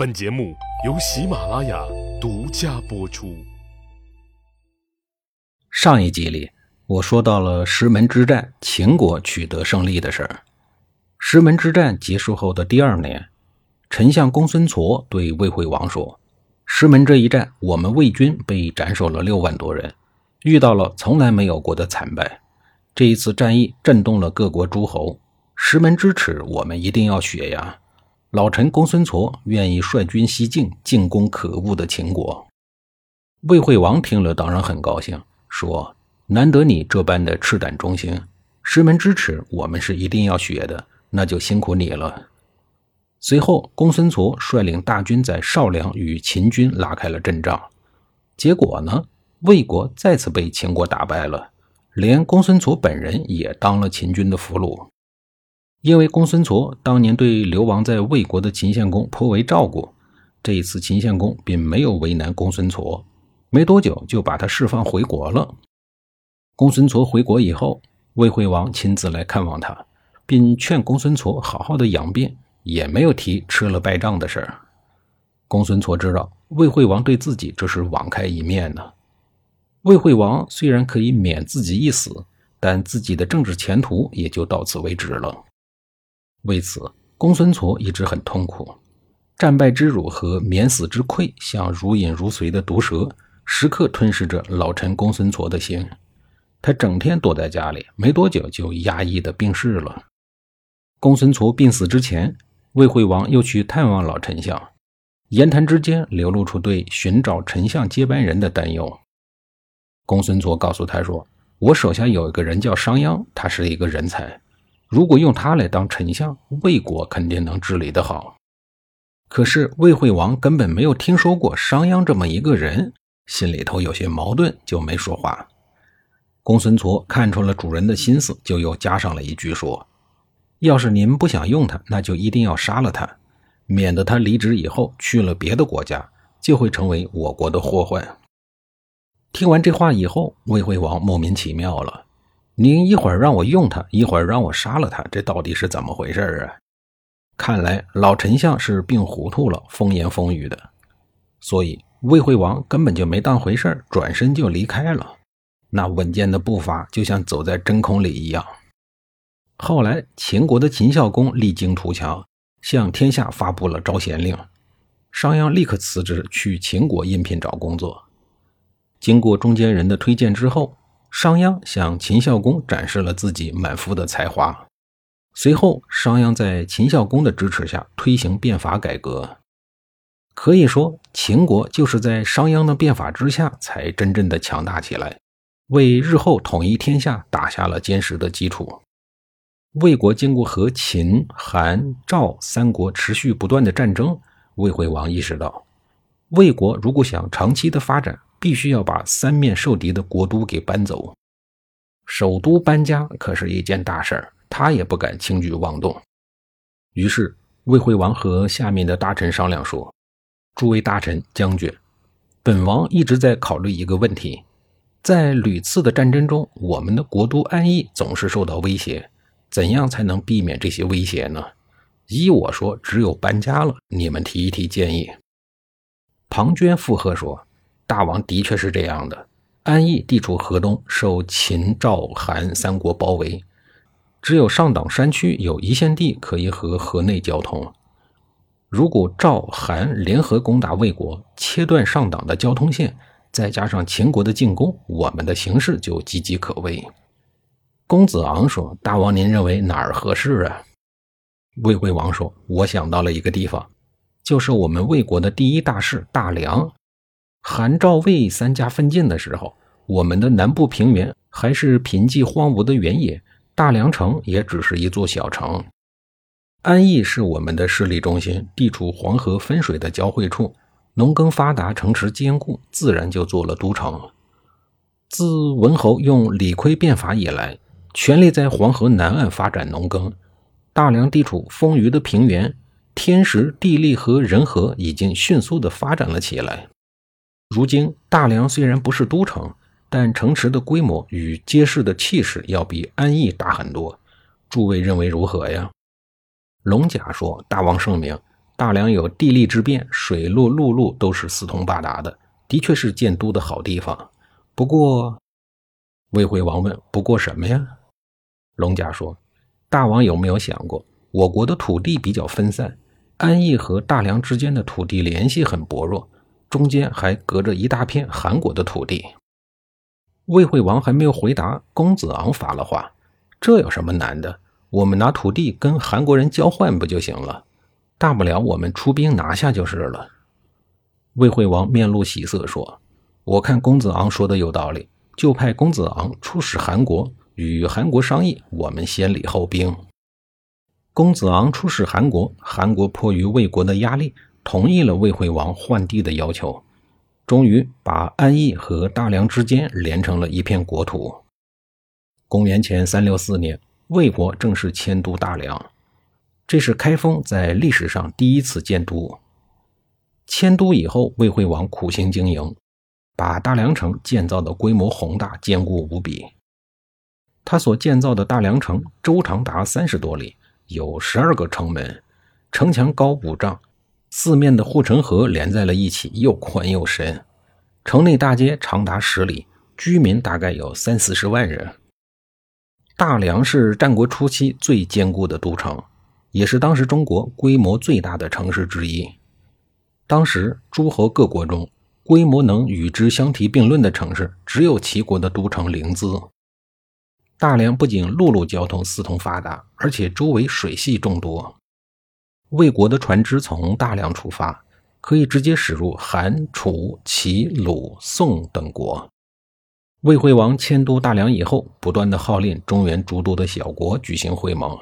本节目由喜马拉雅独家播出。上一集里，我说到了石门之战，秦国取得胜利的事儿。石门之战结束后的第二年，丞相公孙痤对魏惠王说：“石门这一战，我们魏军被斩首了六万多人，遇到了从来没有过的惨败。这一次战役震动了各国诸侯，石门之耻，我们一定要雪呀！”老臣公孙痤愿意率军西进，进攻可恶的秦国。魏惠王听了，当然很高兴，说：“难得你这般的赤胆忠心，师门之耻，我们是一定要雪的，那就辛苦你了。”随后，公孙痤率领大军在少梁与秦军拉开了阵仗。结果呢，魏国再次被秦国打败了，连公孙痤本人也当了秦军的俘虏。因为公孙痤当年对流亡在魏国的秦献公颇为照顾，这一次秦献公并没有为难公孙痤，没多久就把他释放回国了。公孙痤回国以后，魏惠王亲自来看望他，并劝公孙痤好好的养病，也没有提吃了败仗的事儿。公孙痤知道魏惠王对自己这是网开一面呢。魏惠王虽然可以免自己一死，但自己的政治前途也就到此为止了。为此，公孙痤一直很痛苦，战败之辱和免死之愧，像如影如随的毒蛇，时刻吞噬着老臣公孙痤的心。他整天躲在家里，没多久就压抑的病逝了。公孙痤病死之前，魏惠王又去探望老丞相，言谈之间流露出对寻找丞相接班人的担忧。公孙痤告诉他说：“我手下有一个人叫商鞅，他是一个人才。”如果用他来当丞相，魏国肯定能治理得好。可是魏惠王根本没有听说过商鞅这么一个人，心里头有些矛盾，就没说话。公孙痤看出了主人的心思，就又加上了一句说：“要是您不想用他，那就一定要杀了他，免得他离职以后去了别的国家，就会成为我国的祸患。”听完这话以后，魏惠王莫名其妙了。您一会儿让我用他，一会儿让我杀了他，这到底是怎么回事啊？看来老丞相是病糊涂了，风言风语的。所以魏惠王根本就没当回事转身就离开了。那稳健的步伐就像走在真空里一样。后来秦国的秦孝公励精图强，向天下发布了招贤令，商鞅立刻辞职去秦国应聘找工作。经过中间人的推荐之后。商鞅向秦孝公展示了自己满腹的才华。随后，商鞅在秦孝公的支持下推行变法改革。可以说，秦国就是在商鞅的变法之下才真正的强大起来，为日后统一天下打下了坚实的基础。魏国经过和秦、韩、赵三国持续不断的战争，魏惠王意识到，魏国如果想长期的发展，必须要把三面受敌的国都给搬走，首都搬家可是一件大事儿，他也不敢轻举妄动。于是魏惠王和下面的大臣商量说：“诸位大臣、将军，本王一直在考虑一个问题，在屡次的战争中，我们的国都安邑总是受到威胁，怎样才能避免这些威胁呢？依我说，只有搬家了。你们提一提建议。”庞涓附和说。大王的确是这样的。安邑地处河东，受秦、赵、韩三国包围，只有上党山区有一线地可以和河内交通。如果赵、韩联合攻打魏国，切断上党的交通线，再加上秦国的进攻，我们的形势就岌岌可危。公子昂说：“大王，您认为哪儿合适啊？”魏惠王说：“我想到了一个地方，就是我们魏国的第一大市大梁。”韩赵魏三家分晋的时候，我们的南部平原还是贫瘠荒芜的原野，大梁城也只是一座小城。安邑是我们的势力中心，地处黄河分水的交汇处，农耕发达，城池坚固，自然就做了都城。自文侯用李悝变法以来，全力在黄河南岸发展农耕。大梁地处丰腴的平原，天时地利和人和已经迅速地发展了起来。如今大梁虽然不是都城，但城池的规模与街市的气势要比安邑大很多。诸位认为如何呀？龙甲说：“大王圣明，大梁有地利之便，水路、陆路都是四通八达的，的确是建都的好地方。不过，魏惠王问：“不过什么呀？”龙甲说：“大王有没有想过，我国的土地比较分散，安邑和大梁之间的土地联系很薄弱，中间还隔着一大片韩国的土地。”魏惠王还没有回答，公子昂发了话：“这有什么难的？我们拿土地跟韩国人交换不就行了？大不了我们出兵拿下就是了。”魏惠王面露喜色说：“我看公子昂说的有道理，就派公子昂出使韩国。”与韩国商议，我们先礼后兵。公子昂出使韩国，韩国迫于魏国的压力，同意了魏惠王换地的要求，终于把安邑和大梁之间连成了一片国土。公元前三六四年，魏国正式迁都大梁，这是开封在历史上第一次建都。迁都以后，魏惠王苦心经营，把大梁城建造的规模宏大、坚固无比。他所建造的大梁城周长达三十多里，有十二个城门，城墙高五丈，四面的护城河连在了一起，又宽又深。城内大街长达十里，居民大概有三四十万人。大梁是战国初期最坚固的都城，也是当时中国规模最大的城市之一。当时诸侯各国中，规模能与之相提并论的城市，只有齐国的都城临淄。大梁不仅陆路交通四通发达，而且周围水系众多。魏国的船只从大梁出发，可以直接驶入韩、楚、齐、鲁、宋等国。魏惠王迁都大梁以后，不断的号令中原诸多的小国举行会盟。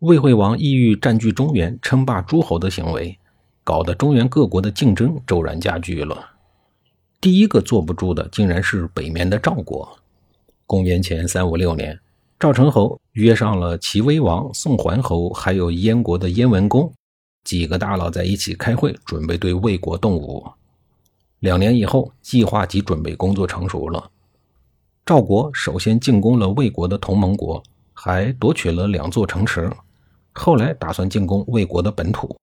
魏惠王意欲占据中原、称霸诸侯的行为，搞得中原各国的竞争骤然加剧了。第一个坐不住的，竟然是北面的赵国。公元前三五六年，赵成侯约上了齐威王、宋桓侯，还有燕国的燕文公几个大佬在一起开会，准备对魏国动武。两年以后，计划及准备工作成熟了。赵国首先进攻了魏国的同盟国，还夺取了两座城池。后来打算进攻魏国的本土。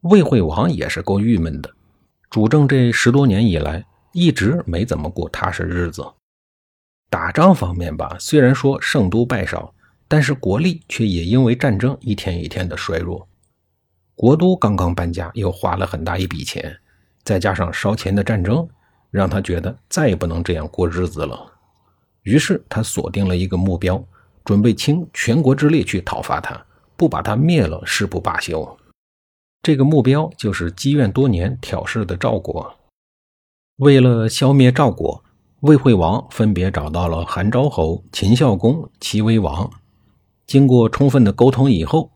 魏惠王也是够郁闷的，主政这十多年以来，一直没怎么过踏实日子。打仗方面吧，虽然说胜多败少，但是国力却也因为战争一天一天的衰弱。国都刚刚搬家，又花了很大一笔钱，再加上烧钱的战争，让他觉得再也不能这样过日子了。于是他锁定了一个目标，准备倾全国之力去讨伐他，不把他灭了誓不罢休。这个目标就是积怨多年挑事的赵国。为了消灭赵国。魏惠王分别找到了韩昭侯、秦孝公、齐威王，经过充分的沟通以后，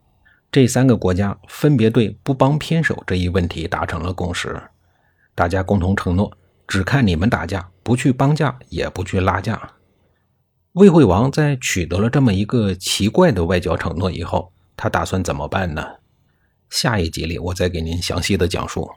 这三个国家分别对不帮偏守这一问题达成了共识。大家共同承诺，只看你们打架，不去帮架，也不去拉架。魏惠王在取得了这么一个奇怪的外交承诺以后，他打算怎么办呢？下一集里我再给您详细的讲述。